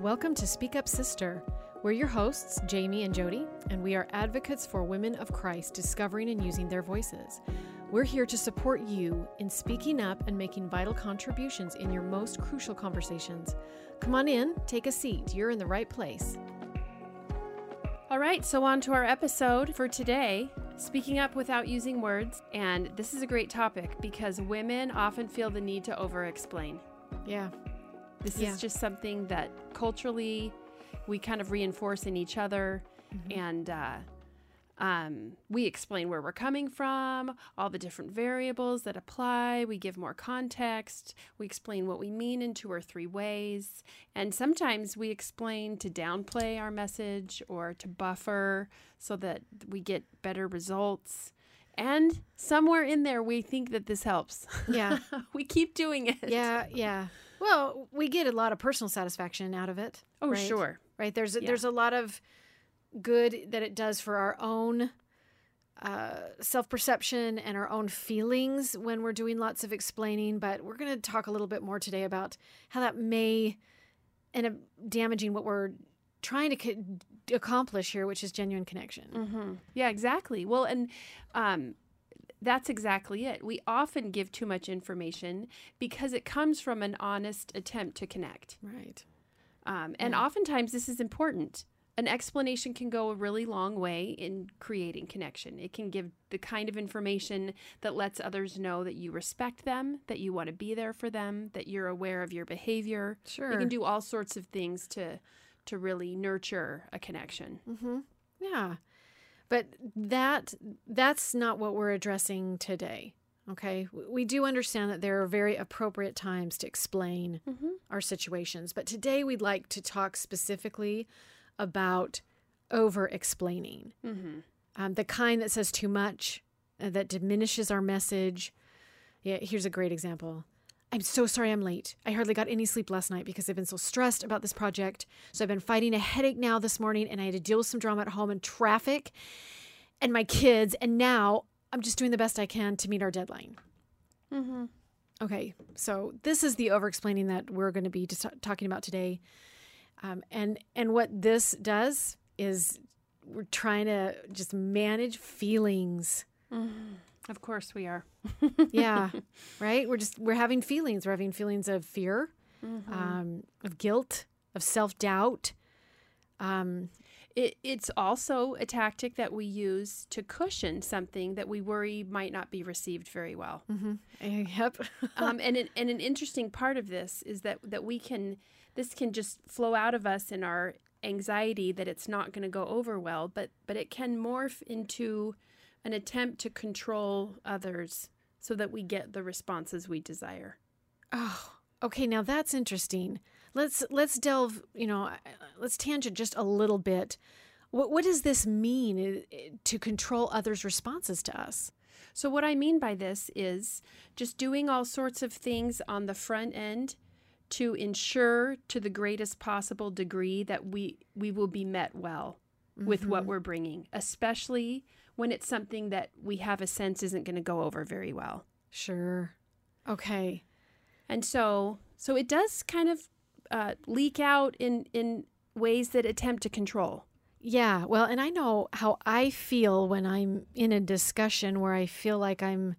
Welcome to Speak Up Sister. We're your hosts, Jamie and Jody, and we are advocates for women of Christ discovering and using their voices. We're here to support you in speaking up and making vital contributions in your most crucial conversations. Come on in, take a seat. You're in the right place. All right, so on to our episode for today speaking up without using words. And this is a great topic because women often feel the need to over explain. Yeah. This Yeah. is just something that culturally we kind of reinforce in each other. Mm-hmm. And uh, um, we explain where we're coming from, all the different variables that apply. We give more context. We explain what we mean in two or three ways. And sometimes we explain to downplay our message or to buffer so that we get better results. And somewhere in there, we think that this helps. Yeah. we keep doing it. Yeah, yeah. Well, we get a lot of personal satisfaction out of it. Oh, right? sure. Right? There's a, Yeah. there's a lot of good that it does for our own uh, self-perception and our own feelings when we're doing lots of explaining, but we're going to talk a little bit more today about how that may end up damaging what we're trying to co- accomplish here, which is genuine connection. hmm Yeah, exactly. Well, and um, that's exactly it. We often give too much information because it comes from an honest attempt to connect. Right. Um, and Yeah. oftentimes, this is important. An explanation can go a really long way in creating connection. It can give the kind of information that lets others know that you respect them, that you want to be there for them, that you're aware of your behavior. Sure. You can do all sorts of things to to really nurture a connection. Mm-hmm. Yeah, but that that's not what we're addressing today. Okay, we do understand that there are very appropriate times to explain Mm-hmm. our situations, but today we'd like to talk specifically about over explaining, Mm-hmm. um, the kind that says too much, uh, that diminishes our message. Yeah, here's a great example. I'm so sorry I'm late. I hardly got any sleep last night because I've been so stressed about this project. So I've been fighting a headache now this morning and I had to deal with some drama at home and traffic and my kids. And now I'm just doing the best I can to meet our deadline. Mm-hmm. Okay, so this is the over explaining that we're going to be just talking about today. Um, and and what this does is we're trying to just manage feelings. Of course we are. Yeah, right. We're just we're having feelings. We're having feelings of fear, Mm-hmm. um, of guilt, of self doubt. Um, It, it's also a tactic that we use to cushion something that we worry might not be received very well. yep. Um, and, it, and an interesting part of this is that, that we can, this can just flow out of us in our anxiety that it's not going to go over well, but, but it can morph into an attempt to control others so that we get the responses we desire. Oh, okay. Now that's interesting. Let's let's delve. You know, uh, let's tangent just a little bit. What what does this mean uh, to control others' responses to us? So, what I mean by this is just doing all sorts of things on the front end to ensure to the greatest possible degree that we, we will be met well with what we're bringing, especially when it's something that we have a sense isn't going to go over very well. Sure. Okay. And so, so it does kind of uh, leak out in, in ways that attempt to control. Yeah. Well, and I know how I feel when I'm in a discussion where I feel like I'm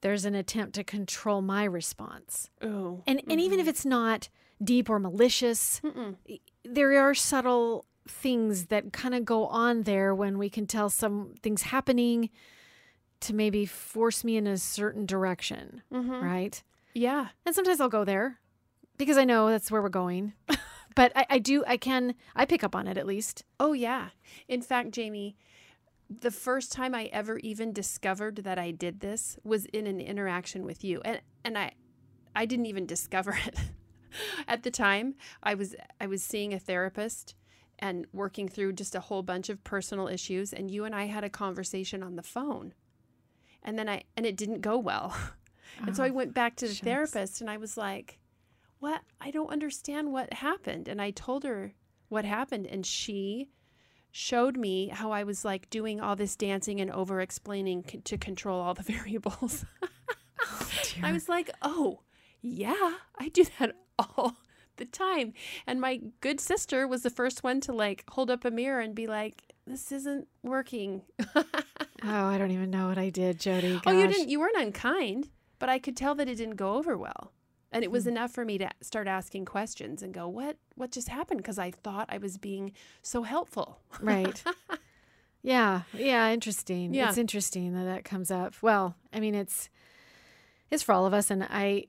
there's an attempt to control my response. Oh. And and even if it's not deep or malicious, Mm-mm. there are subtle things that kind of go on there when we can tell some things happening to maybe force me in a certain direction, Mhm. right? Yeah. And sometimes I'll go there because I know that's where we're going. but I, I do, I can, I pick up on it at least. Oh, yeah. In fact, Jamie, the first time I ever even discovered that I did this was in an interaction with you. And and I I didn't even discover it. At the time, I was I was seeing a therapist and working through just a whole bunch of personal issues and you and I had a conversation on the phone. And then I and it didn't go well. And so I oh, went back to the Oh, shucks. therapist and I was like, "What? I don't understand what happened." And I told her what happened and she showed me how I was like doing all this dancing and over explaining c- to control all the variables. Oh, I was like, "Oh, yeah, I do that all the time. And my good sister was the first one to like hold up a mirror and be like, this isn't working. oh, I don't even know what I did, Jody. Gosh. Oh, you didn't, you weren't unkind, but I could tell that it didn't go over well. And it was mm. enough for me to start asking questions and go, what, what just happened? Because I thought I was being so helpful. Right. yeah. Yeah. Interesting. Yeah. It's interesting that that comes up. Well, I mean, it's, it's for all of us. And I,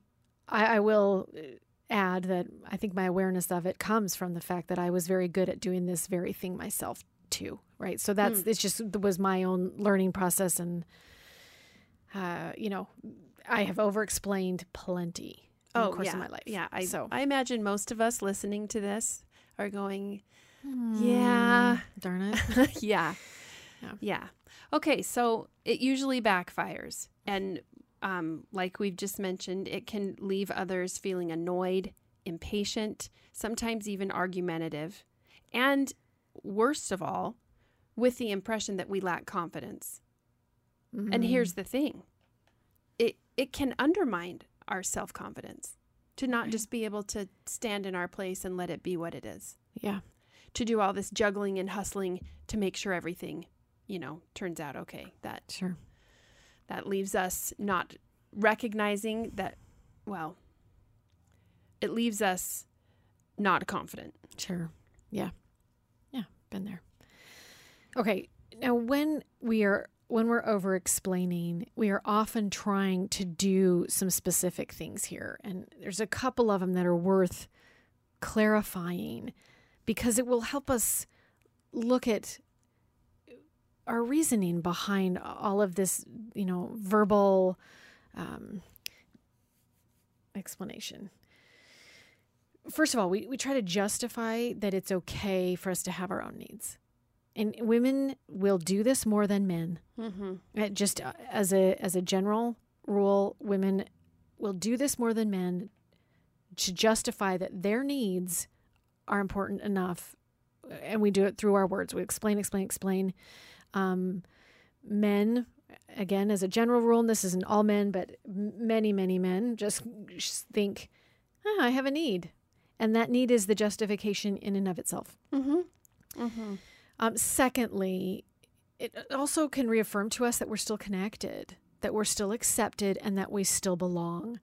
I, I will uh, add that I think my awareness of it comes from the fact that I was very good at doing this very thing myself too. Right. So that's, mm. it's just, was my own learning process. And, uh, you know, I have over explained plenty oh, course yeah. of my life. Yeah. I, so I imagine most of us listening to this are going, mm, yeah. Darn it. yeah. yeah. Yeah. Okay. So it usually backfires. And um, like we've just mentioned, it can leave others feeling annoyed, impatient, sometimes even argumentative. And worst of all, with the impression that we lack confidence. Mm-hmm. And here's the thing it, it can undermine our self confidence to not just be able to stand in our place and let it be what it is. Yeah. To do all this juggling and hustling to make sure everything, you know, turns out okay. That sure. That leaves us not recognizing that well, it leaves us not confident. Sure. Yeah. Yeah, been there. Okay. Now when we are when we're over explaining, we are often trying to do some specific things here. And there's a couple of them that are worth clarifying because it will help us look at our reasoning behind all of this, you know, verbal um, explanation. First of all, we, we try to justify that it's okay for us to have our own needs and women will do this more than men. Mm-hmm. Just uh, as a as a general rule, women will do this more than men to justify that their needs are important enough, and we do it through our words. We explain, explain, explain. Um, men, again, as a general rule, and this isn't all men, but many, many men just, think, oh, "I have a need," and that need is the justification in and of itself. Mm-hmm. Mm-hmm. Um, secondly, it also can reaffirm to us that we're still connected, that we're still accepted, and that we still belong.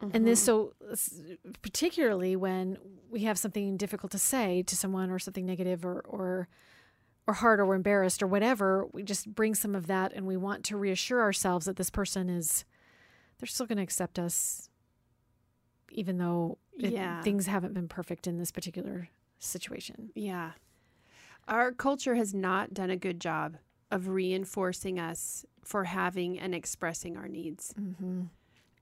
Mm-hmm. And this, mm-hmm. so particularly when we have something difficult to say to someone, or something negative, or or or hard, or embarrassed, or whatever, we just bring some of that, and we want to reassure ourselves that this person is, they're still going to accept us, even though it, yeah. things haven't been perfect in this particular situation. Yeah. Our culture has not done a good job of reinforcing us for having and expressing our needs. Mm-hmm.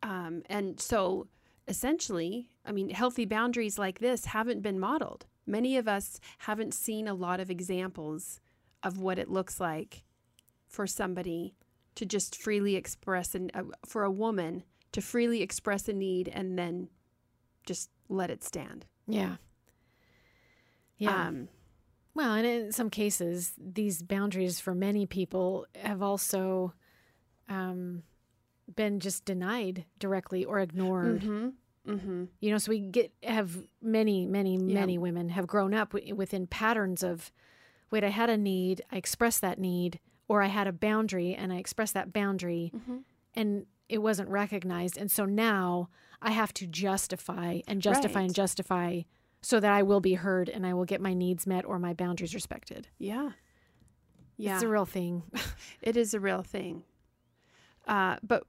Um, and so essentially, I mean, healthy boundaries like this haven't been modeled. Many of us haven't seen a lot of examples of what it looks like for somebody to just freely express, and uh, for a woman to freely express a need and then just let it stand. Yeah. Yeah. Um, well, and in some cases, these boundaries for many people have also um, been just denied directly or ignored. Mm-hmm. Mm-hmm. You know, so we get have many, many, yeah. many women have grown up w- within patterns of, wait, I had a need, I expressed that need, or I had a boundary and I expressed that boundary, mm-hmm. and it wasn't recognized, and so now I have to justify and justify right. and justify so that I will be heard and I will get my needs met or my boundaries respected. Yeah. Yeah. It's a real thing. it is a real thing. Uh, but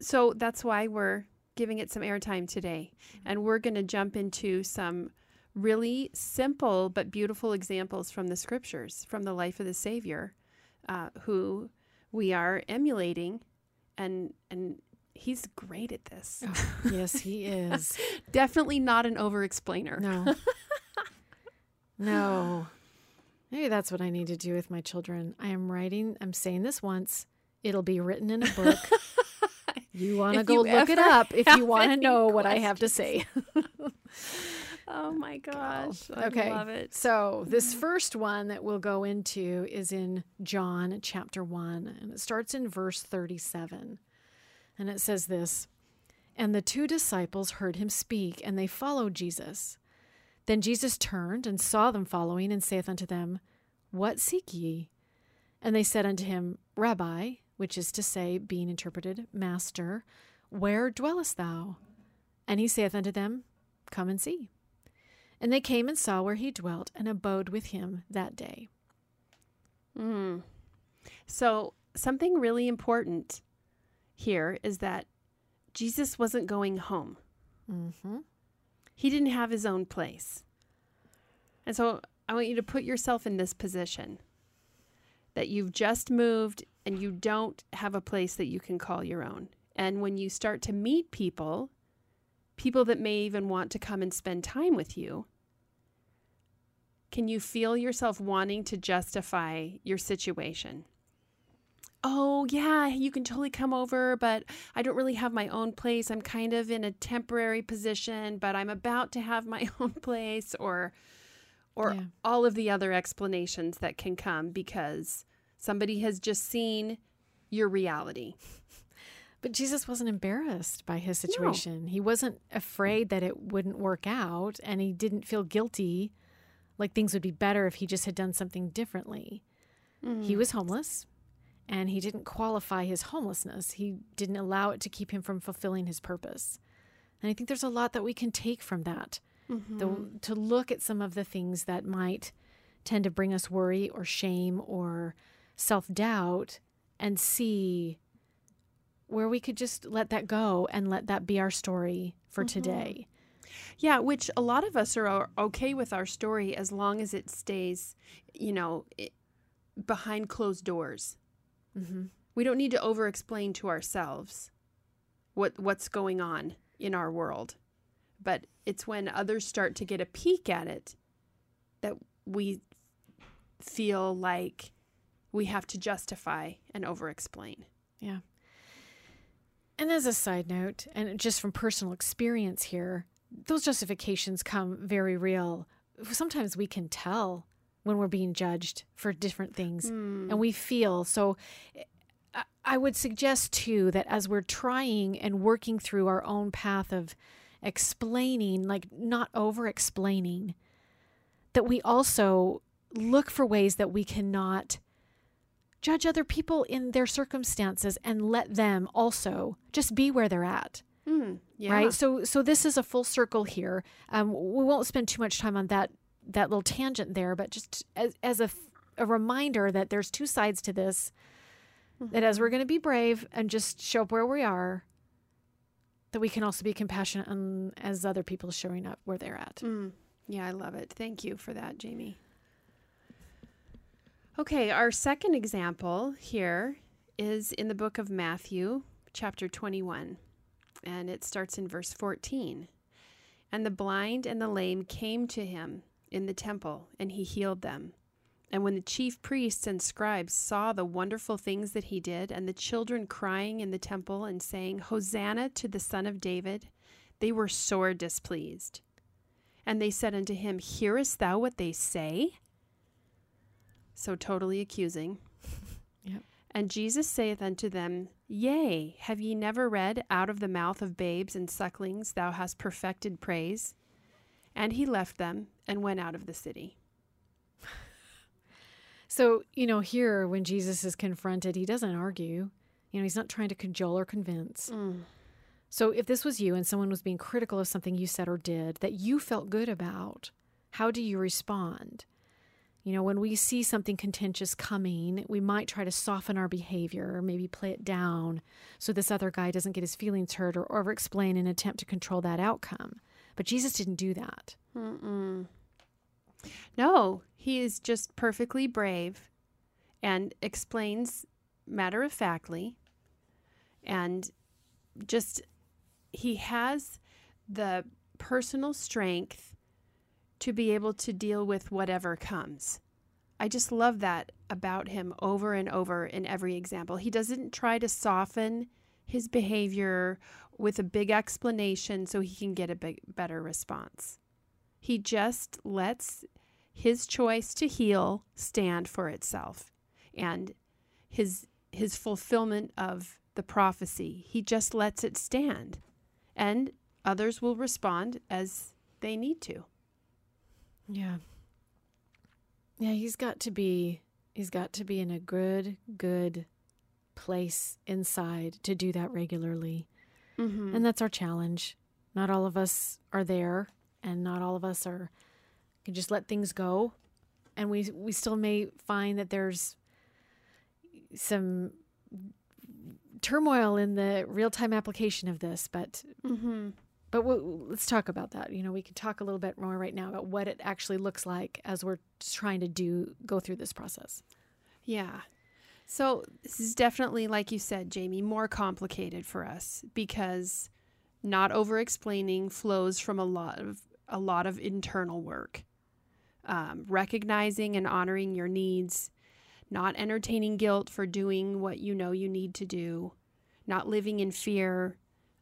so that's why we're giving it some airtime today. And we're going to jump into some really simple but beautiful examples from the scriptures, from the life of the Savior, uh, who we are emulating and and he's great at this. Oh, yes, he is. Definitely not an over explainer. No. no. Maybe that's what I need to do with my children. I am writing, I'm saying this once. It'll be written in a book. you want to go look it up if you want to know what I have to say. oh my gosh. I okay. love it. So, this first one that we'll go into is in John chapter 1, and it starts in verse 37. And it says this And the two disciples heard him speak, and they followed Jesus. Then Jesus turned and saw them following, and saith unto them, What seek ye? And they said unto him, Rabbi, which is to say, being interpreted, Master, where dwellest thou? And he saith unto them, Come and see. And they came and saw where he dwelt, and abode with him that day. Mm. So, something really important here is that Jesus wasn't going home. Mm-hmm. He didn't have his own place. And so I want you to put yourself in this position that you've just moved and you don't have a place that you can call your own. And when you start to meet people, people that may even want to come and spend time with you, can you feel yourself wanting to justify your situation? oh, yeah, you can totally come over, but I don't really have my own place. I'm kind of in a temporary position, but I'm about to have my own place or or yeah. all of the other explanations that can come because somebody has just seen your reality. But Jesus wasn't embarrassed by his situation. No. He wasn't afraid that it wouldn't work out and he didn't feel guilty like things would be better if he just had done something differently. Mm. He was homeless and he didn't qualify his homelessness. He didn't allow it to keep him from fulfilling his purpose. And I think there's a lot that we can take from that. Mm-hmm. The, to look at some of the things that might tend to bring us worry or shame or self doubt and see where we could just let that go and let that be our story for mm-hmm. today. Yeah, which a lot of us are okay with our story as long as it stays, you know, behind closed doors. Mm-hmm. We don't need to over explain to ourselves what what's going on in our world. But it's when others start to get a peek at it that we feel like we have to justify and over explain. Yeah. And as a side note, and just from personal experience here, those justifications come very real. Sometimes we can tell when we're being judged for different things mm. and we feel so I would suggest too that as we're trying and working through our own path of explaining, like not over explaining, that we also look for ways that we cannot judge other people in their circumstances and let them also just be where they're at. Mm, yeah. Right. So, so this is a full circle here. Um, we won't spend too much time on that that little tangent there, but just as, as a, a reminder that there's two sides to this, mm-hmm. that as we're going to be brave and just show up where we are, that we can also be compassionate and as other people showing up where they're at. Mm. Yeah, I love it. Thank you for that, Jamie. Okay, our second example here is in the book of Matthew, chapter 21, and it starts in verse 14. And the blind and the lame came to him in the temple, and he healed them. And when the chief priests and scribes saw the wonderful things that he did, and the children crying in the temple and saying, Hosanna to the Son of David, they were sore displeased. And they said unto him, Hearest thou what they say? So totally accusing. yep. And Jesus saith unto them, Yea, have ye never read, Out of the mouth of babes and sucklings thou hast perfected praise? And he left them and went out of the city. So, you know, here when Jesus is confronted, he doesn't argue. You know, he's not trying to cajole or convince. Mm. So, if this was you and someone was being critical of something you said or did that you felt good about, how do you respond? You know, when we see something contentious coming, we might try to soften our behavior or maybe play it down so this other guy doesn't get his feelings hurt or over explain in an attempt to control that outcome. But Jesus didn't do that. Mm-mm. No, he is just perfectly brave and explains matter of factly and just he has the personal strength to be able to deal with whatever comes. I just love that about him over and over in every example. He doesn't try to soften his behavior with a big explanation so he can get a big, better response. He just lets his choice to heal stand for itself and his his fulfillment of the prophecy. He just lets it stand. and others will respond as they need to. Yeah. Yeah, he's got to be he's got to be in a good good place inside to do that regularly. Mm-hmm. And that's our challenge. Not all of us are there and not all of us are can just let things go. And we we still may find that there's some turmoil in the real-time application of this, but mm-hmm. But we'll, let's talk about that. You know, we can talk a little bit more right now about what it actually looks like as we're trying to do go through this process. Yeah. So this is definitely, like you said, Jamie, more complicated for us because not over explaining flows from a lot of a lot of internal work. Um, recognizing and honoring your needs, not entertaining guilt for doing what you know you need to do, not living in fear,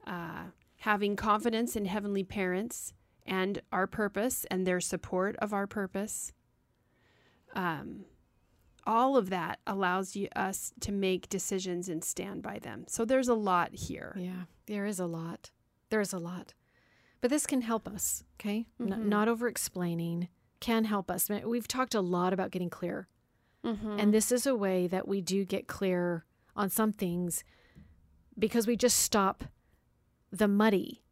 uh, having confidence in heavenly parents and our purpose and their support of our purpose. Um, all of that allows you, us to make decisions and stand by them. So there's a lot here. Yeah, there is a lot. There is a lot. But this can help us, okay? N- Mhm. not over explaining can help us. We've talked a lot about getting clear. Mm-hmm. And this is a way that we do get clear on some things because we just stop the muddy.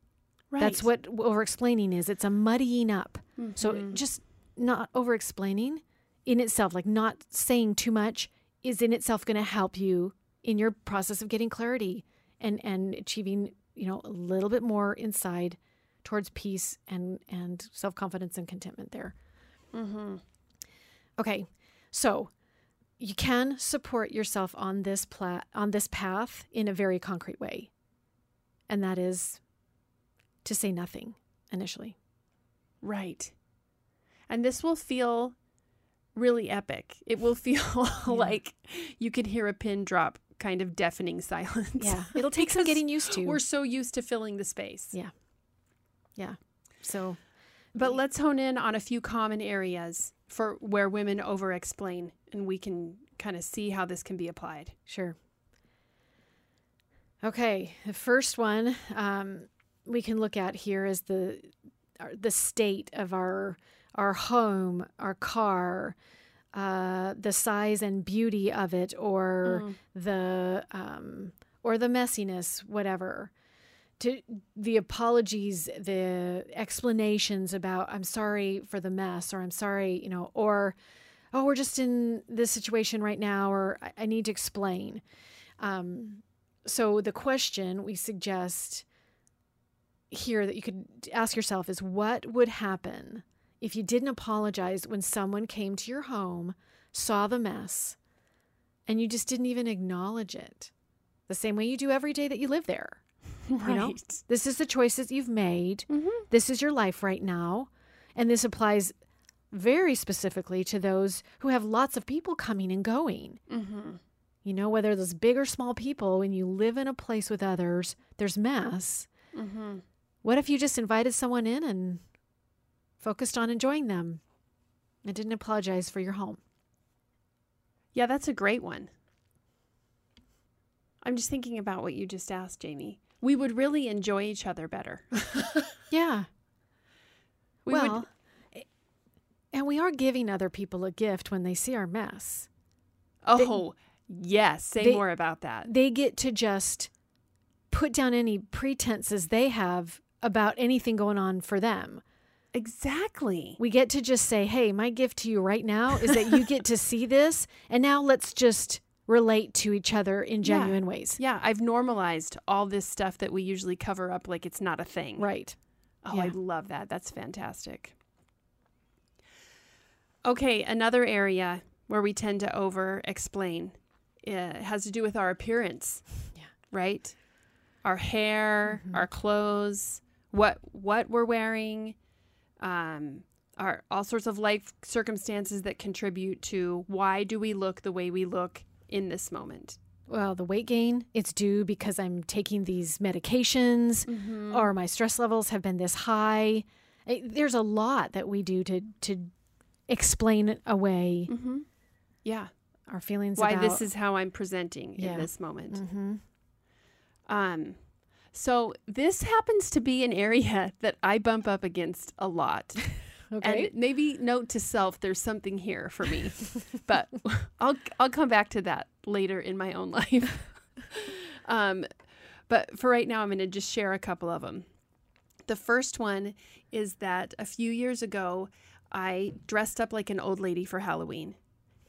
Right. That's what over explaining is. It's a muddying up. So Mhm. just not over explaining in itself, like not saying too much, is in itself going to help you in your process of getting clarity and and achieving you know a little bit more inside towards peace and and self confidence and contentment there. Mm-hmm. Okay, so you can support yourself on this pla- on this path in a very concrete way, and that is to say nothing initially. Right. And this will feel really epic. It will feel like you could hear a pin drop, kind of deafening silence. Yeah. It'll take some getting used to. We're so used to filling the space. Yeah. Yeah. So But let's hone in on a few common areas for where women over explain and we can kind of see how this can be applied. Sure. Okay, the first one um, we can look at here is the the state of our our home, our car, uh, the size and beauty of it, or Mm. the um, or the messiness, whatever. To the apologies, the explanations about I'm sorry for the mess, or I'm sorry, you know, or oh, we're just in this situation right now, or I, I need to explain. Um, so the question we suggest here that you could ask yourself is what would happen if you didn't apologize when someone came to your home, saw the mess, and you just didn't even acknowledge it? The same way you do every day that you live there. Right. know? This is the choices you've made. Mhm. This is your life right now. And this applies very specifically to those who have lots of people coming and going. Mm-hmm. You know, whether those big or small people, when you live in a place with others, there's mess. Mm-hmm. What if you just invited someone in and focused on enjoying them and didn't apologize for your home? Yeah, that's a great one. I'm just thinking about what you just asked, Jamie. We would really enjoy each other better. Yeah. We well, would, and we are giving other people a gift when they see our mess. oh, yes. Say they- more about that. They get to just put down any pretenses they have about anything going on for them. Exactly. We get to just say, hey, my gift to you right now is that you get to see this. And now let's just relate to each other in Yeah. genuine ways. Yeah, I've normalized all this stuff that we usually cover up like it's not a thing. Right. Oh, I love that. That's fantastic. Okay, another area where we tend to over explain uh, has to do with our appearance. Yeah. Right? Our hair, Mhm. our clothes, what what we're wearing, um, our all sorts of life circumstances that contribute to why do we look the way we look in this moment. Well, the weight gain, it's due because I'm taking these medications Mm-hmm. or my stress levels have been this high. There's a lot that we do to to explain away mm-hmm. Yeah. Our feelings Why about this is how I'm presenting Yeah. in this moment. Mhm. Um, So this happens to be an area that I bump up against a lot. Okay. And maybe note to self, there's something here for me. but I'll I'll come back to that later in my own life. um, but for right now, I'm going to just share a couple of them. The first one is that a few years ago, I dressed up like an old lady for Halloween.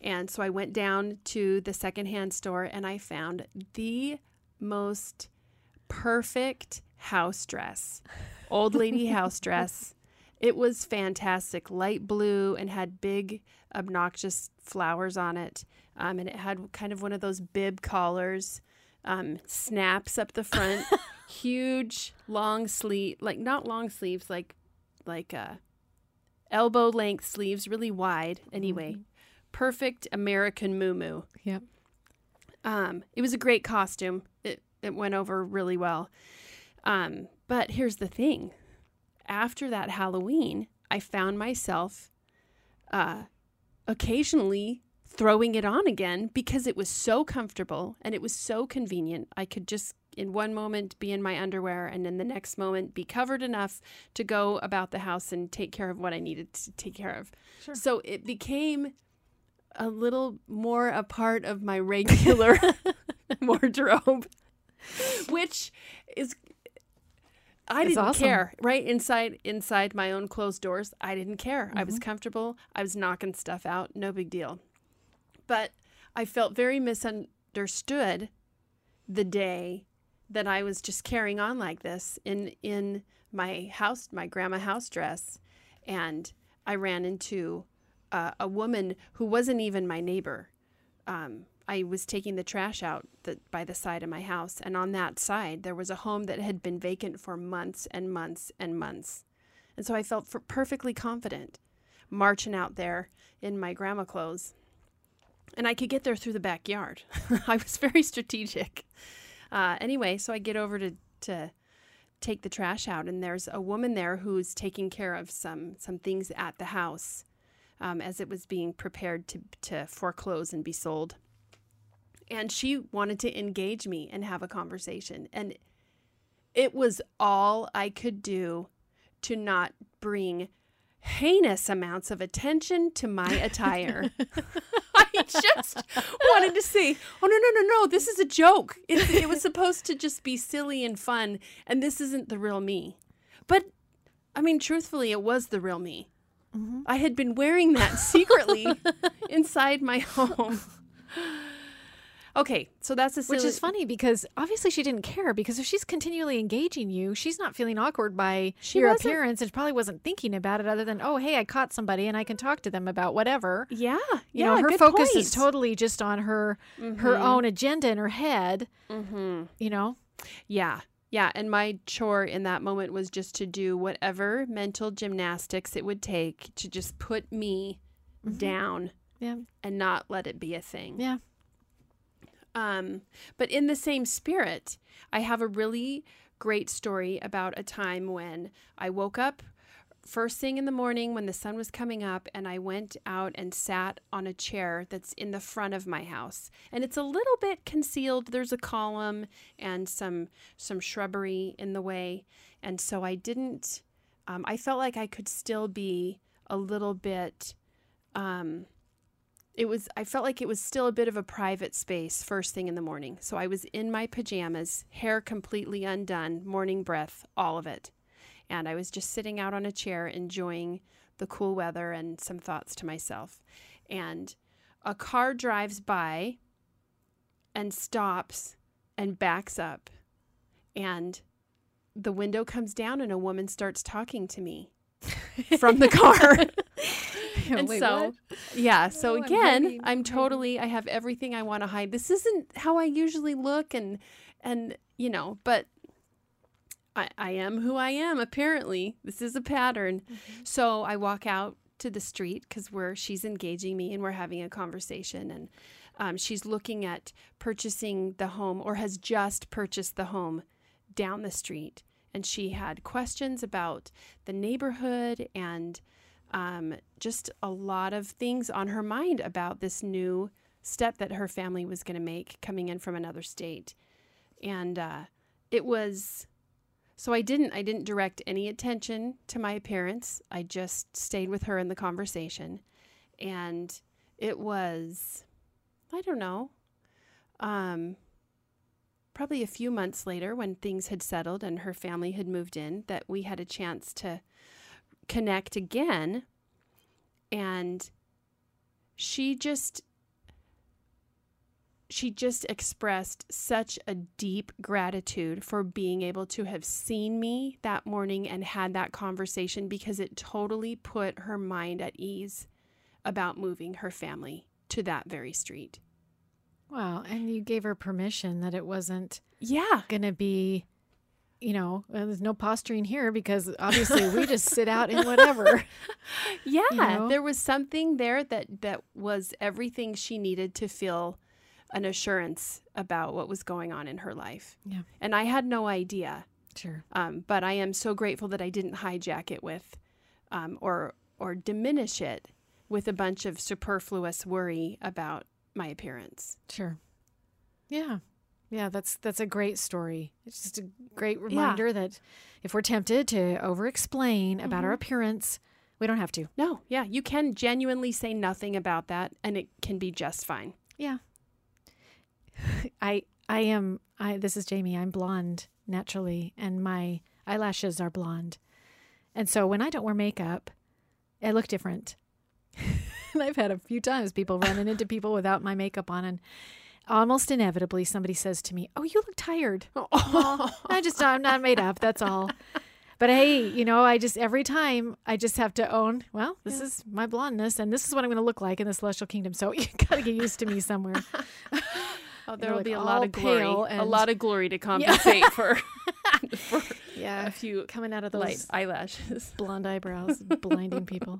And so I went down to the secondhand store and I found the most perfect house dress, old lady house dress. It was fantastic, light blue and had big, obnoxious flowers on it. Um, and it had kind of one of those bib collars, um, snaps up the front, huge long sleeve, like not long sleeves, like like uh, elbow length sleeves, really wide. Anyway, Mm-hmm. Perfect American moo Yep. um, it was a great costume. It it went over really well. Um, but here's the thing: after that Halloween, I found myself uh, occasionally throwing it on again because it was so comfortable and it was so convenient. I could just in one moment be in my underwear and in the next moment be covered enough to go about the house and take care of what I needed to take care of. Sure. So it became a little more a part of my regular wardrobe, which is I It's didn't awesome. care. Right inside inside my own closed doors, I didn't care. I Mm-hmm. was comfortable. I was knocking stuff out. No big deal. But I felt very misunderstood the day that I was just carrying on like this in in my house, my grandma house dress, and I ran into uh, a woman who wasn't even my neighbor. Um, I was taking the trash out the, by the side of my house, and on that side there was a home that had been vacant for months and months and months, and so I felt perfectly confident marching out there in my grandma clothes, and I could get there through the backyard. I was very strategic. Uh, anyway, so I get over to to take the trash out, and there's a woman there who's taking care of some some things at the house um, as it was being prepared to to foreclose and be sold. And she wanted to engage me and have a conversation, and it was all I could do to not bring heinous amounts of attention to my attire. I just wanted to say, oh, no, no, no, no, this is a joke. It, it was supposed to just be silly and fun, and this isn't the real me. But, I mean, truthfully, it was the real me. I had been wearing that secretly inside my home. Okay, so that's a silly. Which is funny because obviously she didn't care because if she's continually engaging you, she's not feeling awkward by She your wasn't. appearance and probably wasn't thinking about it other than, oh, hey, I caught somebody and I can talk to them about whatever. Yeah, You yeah. know, her focus point. is totally just on her her own agenda in her head, Mm-hmm. you know? Yeah. Yeah. And my chore in that moment was just to do whatever mental gymnastics it would take to just put me down Yeah. and not let it be a thing. Yeah. Um, but in the same spirit, I have a really great story about a time when I woke up first thing in the morning when the sun was coming up and I went out and sat on a chair that's in the front of my house. And it's a little bit concealed. There's a column and some some shrubbery in the way. And so I didn't um, I felt like I could still be a little bit um, it was I felt like it was still a bit of a private space first thing in the morning. So I was in my pajamas, hair completely undone, morning breath, all of it. And I was just sitting out on a chair enjoying the cool weather and some thoughts to myself. And a car drives by and stops and backs up. And the window comes down and a woman starts talking to me from the car. and Wait, so what? yeah so Oh, I'm again hiding, i'm totally i have everything i want to hide this isn't how i usually look and and you know but i i am who i am apparently this is a pattern Mm-hmm. so i walk out to the street because we're she's engaging me and we're having a conversation and um, she's looking at purchasing the home or has just purchased the home down the street and she had questions about the neighborhood and um, just a lot of things on her mind about this new step that her family was going to make coming in from another state. And uh, it was So I didn't I didn't direct any attention to my appearance. I just stayed with her in the conversation. And it was I don't know. Um probably a few months later when things had settled and her family had moved in that we had a chance to connect again and she just she just expressed such a deep gratitude for being able to have seen me that morning and had that conversation because it totally put her mind at ease about moving her family to that very street. Wow. And you gave her permission that it wasn't Yeah. going to be, you know, well, there's no posturing here because obviously we just sit out in whatever. Yeah. know? There was something there that that was everything she needed to feel an assurance about what was going on in her life. Yeah. And I had no idea. Sure. Um, but I am so grateful that I didn't hijack it with, um, or or diminish it with a bunch of superfluous worry about my appearance. Sure. Yeah. Yeah, that's that's a great story. It's just a great reminder that if we're tempted to over explain about our appearance, we don't have to. No, yeah, you can genuinely say nothing about that, and it can be just fine. Yeah. I I am I this is Jamie. I'm blonde naturally and my eyelashes are blonde. And so when I don't wear makeup, I look different. and I've had a few times people running into people without my makeup on and almost inevitably somebody says to me, "Oh, you look tired." I just I'm not made up, that's all. But hey, you know, I just every time I just have to own, well, this is my blondness and this is what I'm going to look like in the celestial kingdom. So you got to get used to me somewhere. Oh, there will like be a lot of glory, pale a lot of glory to compensate for, for Yeah. a few coming out of those light eyelashes. blonde eyebrows, blinding people.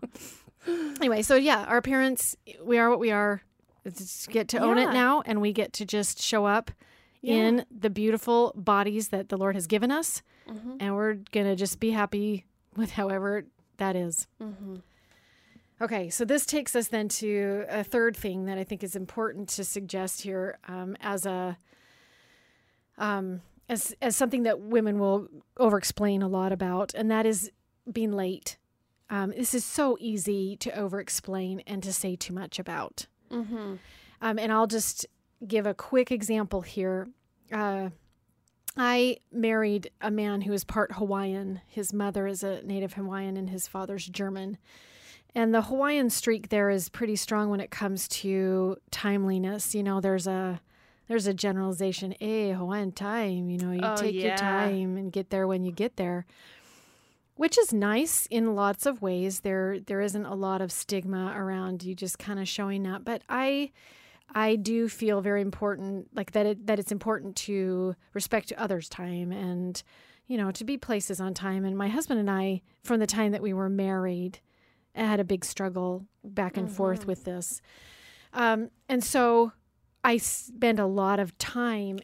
Anyway, so yeah, our parents, we are what we are. Get to own it now, and we get to just show up in the beautiful bodies that the Lord has given us, Mhm. and we're gonna just be happy with however that is. Mhm. Okay, so this takes us then to a third thing that I think is important to suggest here um, as a um, as as something that women will over-explain a lot about, and that is being late. Um, this is so easy to over-explain and to say too much about. Mhm. Um, and I'll just give a quick example here. Uh, I married a man who is part Hawaiian. His mother is a native Hawaiian and his father's German. And the Hawaiian streak there is pretty strong when it comes to timeliness. You know, there's a there's a generalization, hey, Hawaiian time, you know, you Oh, take your time and get there when you get there. Which is nice in lots of ways. There there isn't a lot of stigma around you just kind of showing up. But I I do feel very important, like that it, that it's important to respect others' time and you know to be places on time. And my husband and I, from the time that we were married, had a big struggle back and forth with this. Um, and so I spend a lot of time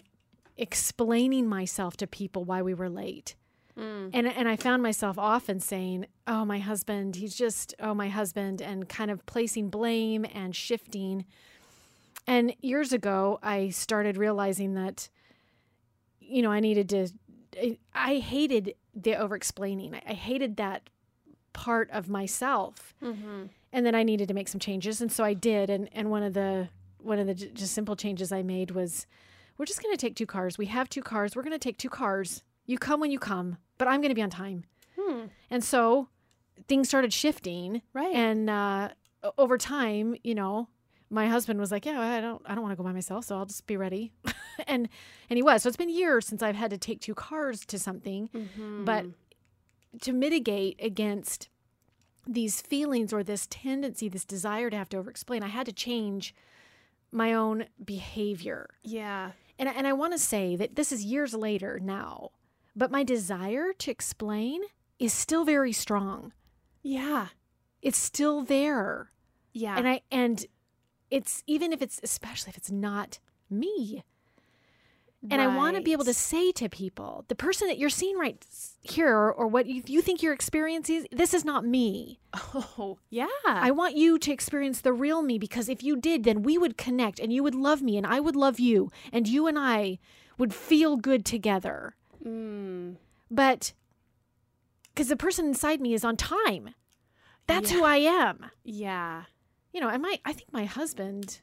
explaining myself to people why we were late. Mm. And and I found myself often saying, "Oh, my husband, he's just oh, my husband," and kind of placing blame and shifting. And years ago, I started realizing that you know, I needed to I, I hated the over explaining. I, I hated that part of myself. Mhm. And then I needed to make some changes, and so I did. And and one of the one of the j- just simple changes I made was, we're just going to take two cars. We have two cars. We're going to take two cars. You come when you come, but I'm going to be on time. Hmm. And so things started shifting, Right. and uh, over time, you know, my husband was like, "Yeah, I don't, I don't want to go by myself, so I'll just be ready," and and he was. So it's been years since I've had to take two cars to something, Mhm. but to mitigate against these feelings or this tendency, this desire to have to over explain, I had to change my own behavior. yeah. And, and I want to say that this is years later now, but my desire to explain is still very strong. Yeah. It's still there. Yeah. And I and it's even if it's especially if it's not me. And I want to be able to say to people, the person that you're seeing right here or, or what you, you think your experience is, this is not me. Oh, yeah. I want you to experience the real me because if you did, then we would connect and you would love me and I would love you and you and I would feel good together. mm. but because the person inside me is on time. That's Yeah. who I am. Yeah. You know, and my I think my husband,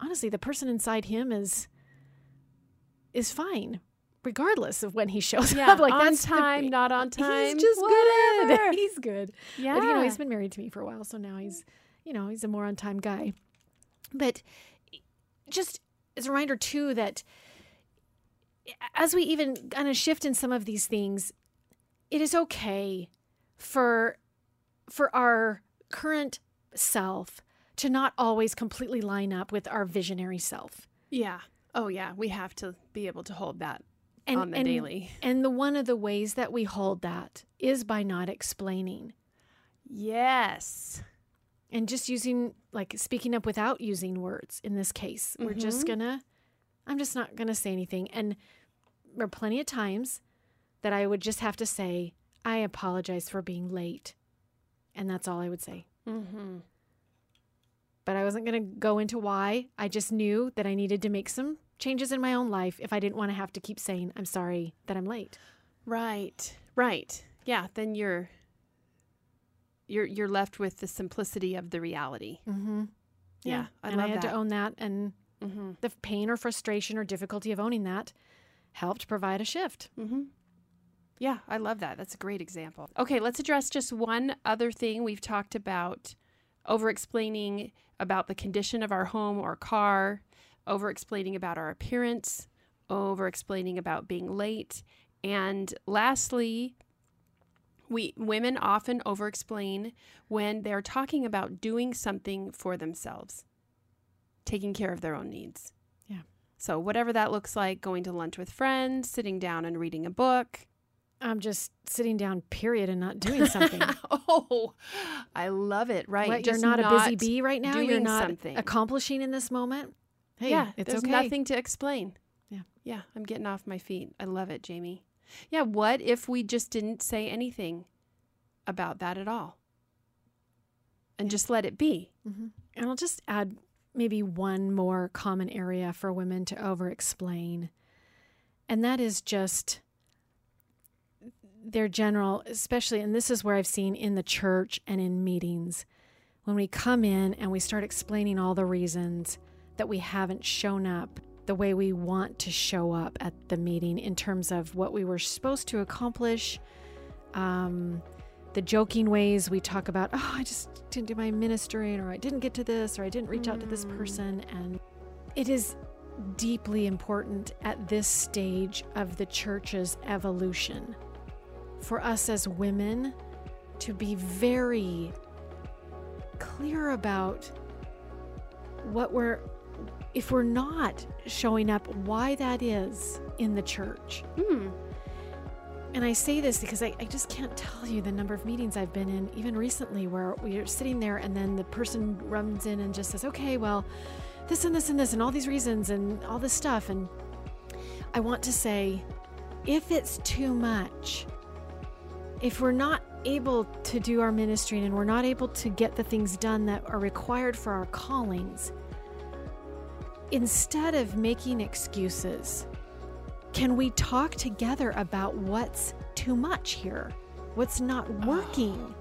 honestly, the person inside him is is fine, regardless of when he shows Yeah. up. Like on that's the- time, not on time. He's just whatever. good. he's good. Yeah. But you know, he's been married to me for a while, so now he's, you know, he's a more on time guy. But just as a reminder too that as we even kind of shift in some of these things, it is okay for for our current self to not always completely line up with our visionary self. yeah. Oh yeah. We have to be able to hold that And, on the and, daily. And the one of the ways that we hold that is by not explaining. Yes. and just using like speaking up without using words in this case we're just Mhm. gonna i'm just not gonna say anything and there are plenty of times that i would just have to say i apologize for being late and that's all i would say Mm-hmm. But i wasn't gonna go into why i just knew that i needed to make some changes in my own life if i didn't want to have to keep saying i'm sorry that i'm late Right. Right. Yeah. Then you're you're you're left with the simplicity of the reality. mm-hmm. Yeah. I and love i had that. to own that and mm-hmm. the pain or frustration or difficulty of owning that helped provide a shift Mm-hmm. Yeah, I love that. That's a great example. Okay, let's address just one other thing. We've talked about over explaining about the condition of our home or car, over explaining about our appearance, over explaining about being late, and lastly, we women often over explain when they're talking about doing something for themselves, taking care of their own needs. Yeah. So, whatever that looks like, going to lunch with friends, sitting down and reading a book. I'm just sitting down, period, and not doing something. oh, I love it. Right. What, you're Just not, a busy bee right now. You're not something. accomplishing in this moment. Hey, yeah, it's there's okay. nothing to explain. Yeah. Yeah, I'm getting off my feet. I love it, Jamie. Yeah, what if we just didn't say anything about that at all? And just let it be. Mhm. And I'll just add maybe one more common area for women to over explain. And that is just their general, especially, and this is where I've seen in the church and in meetings, when we come in and we start explaining all the reasons that we haven't shown up the way we want to show up at the meeting in terms of what we were supposed to accomplish. Um, the joking ways we talk about, oh, I just didn't do my ministering, or I didn't get to this, or I didn't reach out to this Mm. person. And it is deeply important at this stage of the church's evolution for us as women to be very clear about what we're, if we're not showing up, why that is in the church. Hmm. And I say this because I, I just can't tell you the number of meetings I've been in, even recently, where we're sitting there and then the person runs in and just says, okay, well, this and this and this and all these reasons and all this stuff. And I want to say, if it's too much, if we're not able to do our ministry and we're not able to get the things done that are required for our callings, instead of making excuses, can we talk together about what's too much here? What's not ah, working?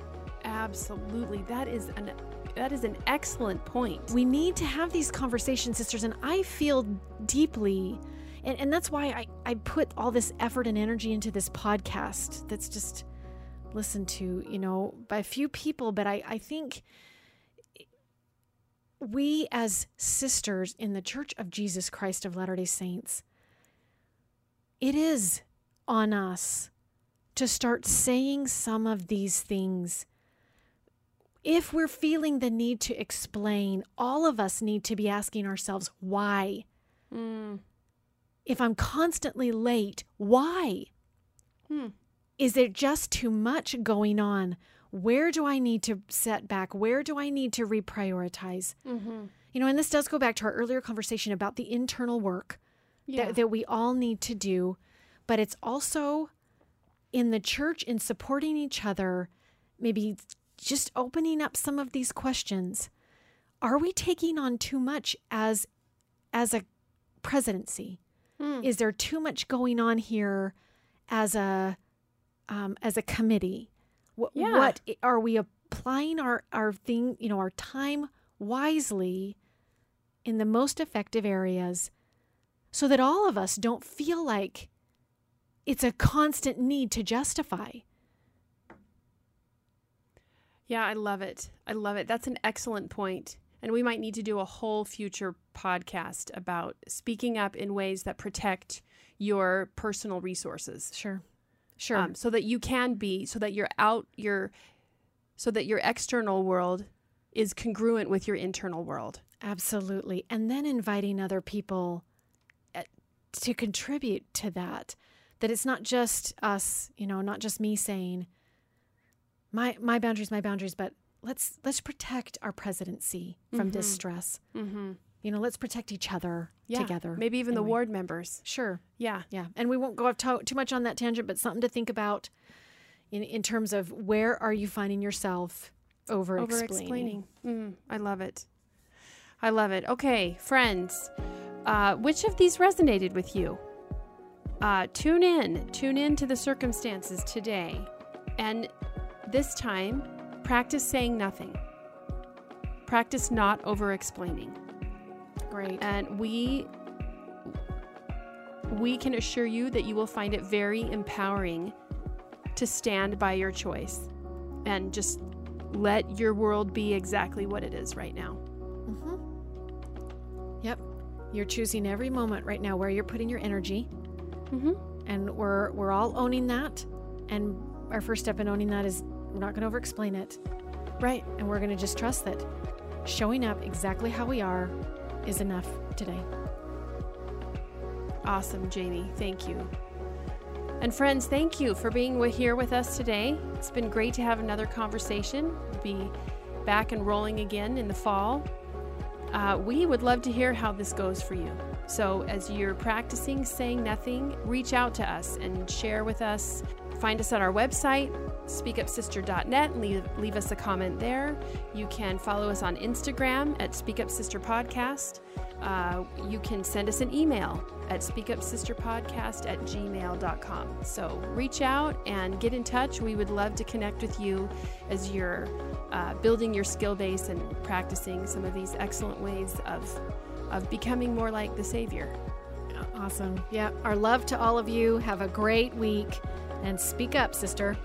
Absolutely. That is an that is an excellent point. We need to have these conversations, sisters, and I feel deeply and, and that's why I, I put all this effort and energy into this podcast that's just listened to, you know, by a few people, but I, I think we as sisters in the Church of Jesus Christ of Latter day Saints, it is on us to start saying some of these things. If we're feeling the need to explain, all of us need to be asking ourselves, why? Mm. If I'm constantly late, why? Hmm. Is there just too much going on? Where do I need to set back? Where do I need to reprioritize? Mm-hmm. You know, and this does go back to our earlier conversation about the internal work Yeah. that, that we all need to do, but it's also in the church in supporting each other, maybe just opening up some of these questions. Are we taking on too much as as a presidency? Hmm. Is there too much going on here as a um, as a committee? What, Yeah. what are we applying our, our thing, you know, our time wisely in the most effective areas so that all of us don't feel like it's a constant need to justify? Yeah, I love it. I love it. That's an excellent point. And we might need to do a whole future podcast about speaking up in ways that protect your personal resources. Sure. Sure. Um, so that you can be, so that you're out, your, so that your external world is congruent with your internal world. Absolutely. And then inviting other people uh, to contribute to that. That it's not just us, you know, not just me saying my my boundaries, my boundaries, but let's let's protect our presidency from Mhm. distress. Mm-hmm. You know, let's protect each other Yeah. together. Maybe even the ward members. Sure. Yeah. Yeah. And we won't go off to- too much on that tangent, but something to think about in in terms of where are you finding yourself over Over explaining. Mm, I love it. I love it. Okay, friends, uh, which of these resonated with you? Uh, tune in. Tune in to the circumstances today. And this time, practice saying nothing. Practice not over explaining. Great. And we we can assure you that you will find it very empowering to stand by your choice and just let your world be exactly what it is right now. Mm-hmm. Yep. You're choosing every moment right now where you're putting your energy, Mm-hmm. and we're we're all owning that. And our first step in owning that is we're not going to over-explain it, Right. and we're going to just trust that showing up exactly how we are is enough today. Awesome, Jamie. Thank you. And friends, thank you for being here with us today. It's been great to have another conversation. Be back and rolling again in the fall. Uh, we would love to hear how this goes for you. So, as you're practicing saying nothing, reach out to us and share with us. Find us on our website, speakupsister.net, leave, leave us a comment there. You can follow us on Instagram at Speak Up Sister Podcast. Uh, you can send us an email at speakupsisterpodcast at gmail.com. So reach out and get in touch. We would love to connect with you as you're uh, building your skill base and practicing some of these excellent ways of, of becoming more like the Savior. Awesome. Yeah. Our love to all of you. Have a great week, and speak up, sister.